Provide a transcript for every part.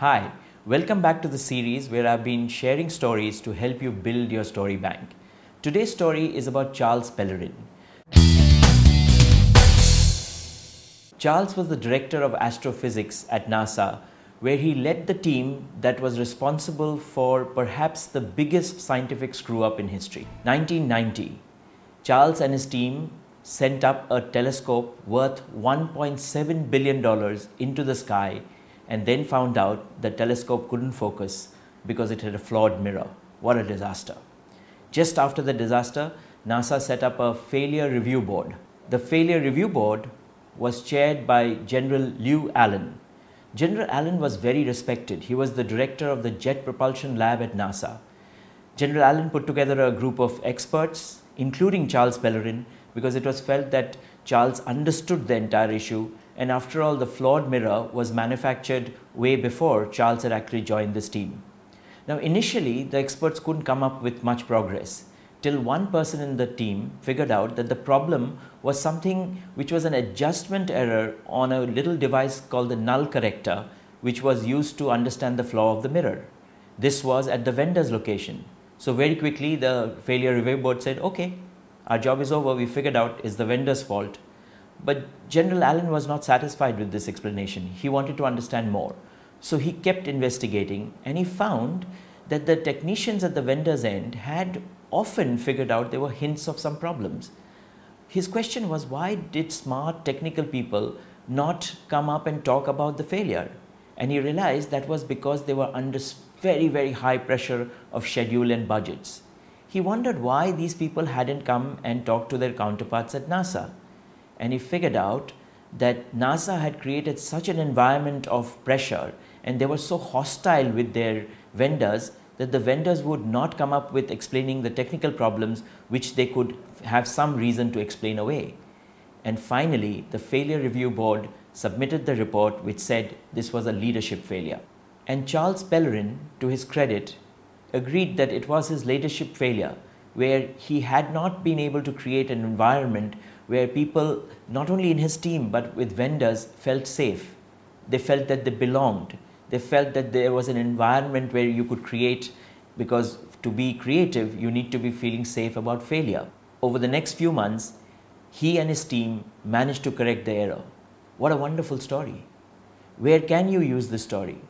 Hi, welcome back to the series where I've been sharing stories to help you build your story bank. Today's story is about Charles Pellerin. Charles was the director of astrophysics at NASA, where he led the team that was responsible for perhaps the biggest scientific screw up in history. 1990, Charles and his team sent up a telescope worth $1.7 billion into the sky and then found out the telescope couldn't focus because it had a flawed mirror. What a disaster. Just after the disaster, NASA set up a failure review board. The failure review board was chaired by General Lew Allen. General Allen was very respected. He was the director of the Jet Propulsion Lab at NASA. General Allen put together a group of experts, including Charles Pellerin, because it was felt that Charles understood the entire issue. And after all, the flawed mirror was manufactured way before Charles had actually joined this team. Now, initially, the experts couldn't come up with much progress till one person in the team figured out that the problem was something which was an adjustment error on a little device called the null corrector, which was used to understand the flaw of the mirror. This was at the vendor's location. So, very quickly, the failure review board said, okay, our job is over, we figured out it's the vendor's fault. But General Allen was not satisfied with this explanation. He wanted to understand more. So he kept investigating and he found that the technicians at the vendor's end had often figured out there were hints of some problems. His question was why did smart technical people not come up and talk about the failure? And he realized that was because they were under very, very high pressure of schedule and budgets. He wondered why these people hadn't come and talked to their counterparts at NASA. And he figured out that NASA had created such an environment of pressure and they were so hostile with their vendors that the vendors would not come up with explaining the technical problems which they could have some reason to explain away. And finally, the failure review board submitted the report which said this was a leadership failure. And Charles Pellerin, to his credit, agreed that it was his leadership failure where he had not been able to create an environment where people, not only in his team but with vendors, felt safe. They felt that they belonged. They felt that there was an environment where you could create because to be creative you need to be feeling safe about failure. Over the next few months he and his team managed to correct the error. What a wonderful story. Where can you use the story?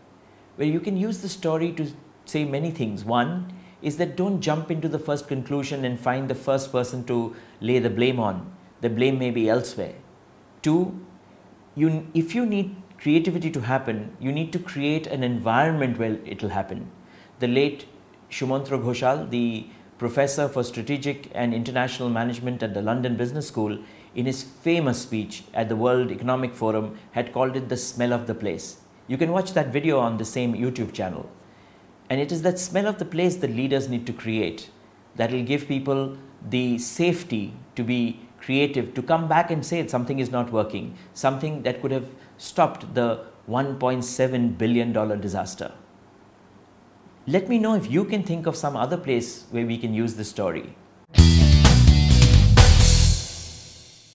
Where you can use the story to say many things. One is that don't jump into the first conclusion and find the first person to lay the blame on the blame may be elsewhere two you if you need creativity to happen, you need to create an environment where it will happen. The late Sumantra Ghoshal, the professor for strategic and international management at the London Business School, in his famous speech at the World Economic Forum, had called it the smell of the place. You can watch that video on the same YouTube channel. And it is that smell of the place that leaders need to create that will give people the safety to be creative, to come back and say something is not working, something that could have stopped the $1.7 billion disaster. Let me know if you can think of some other place where we can use this story.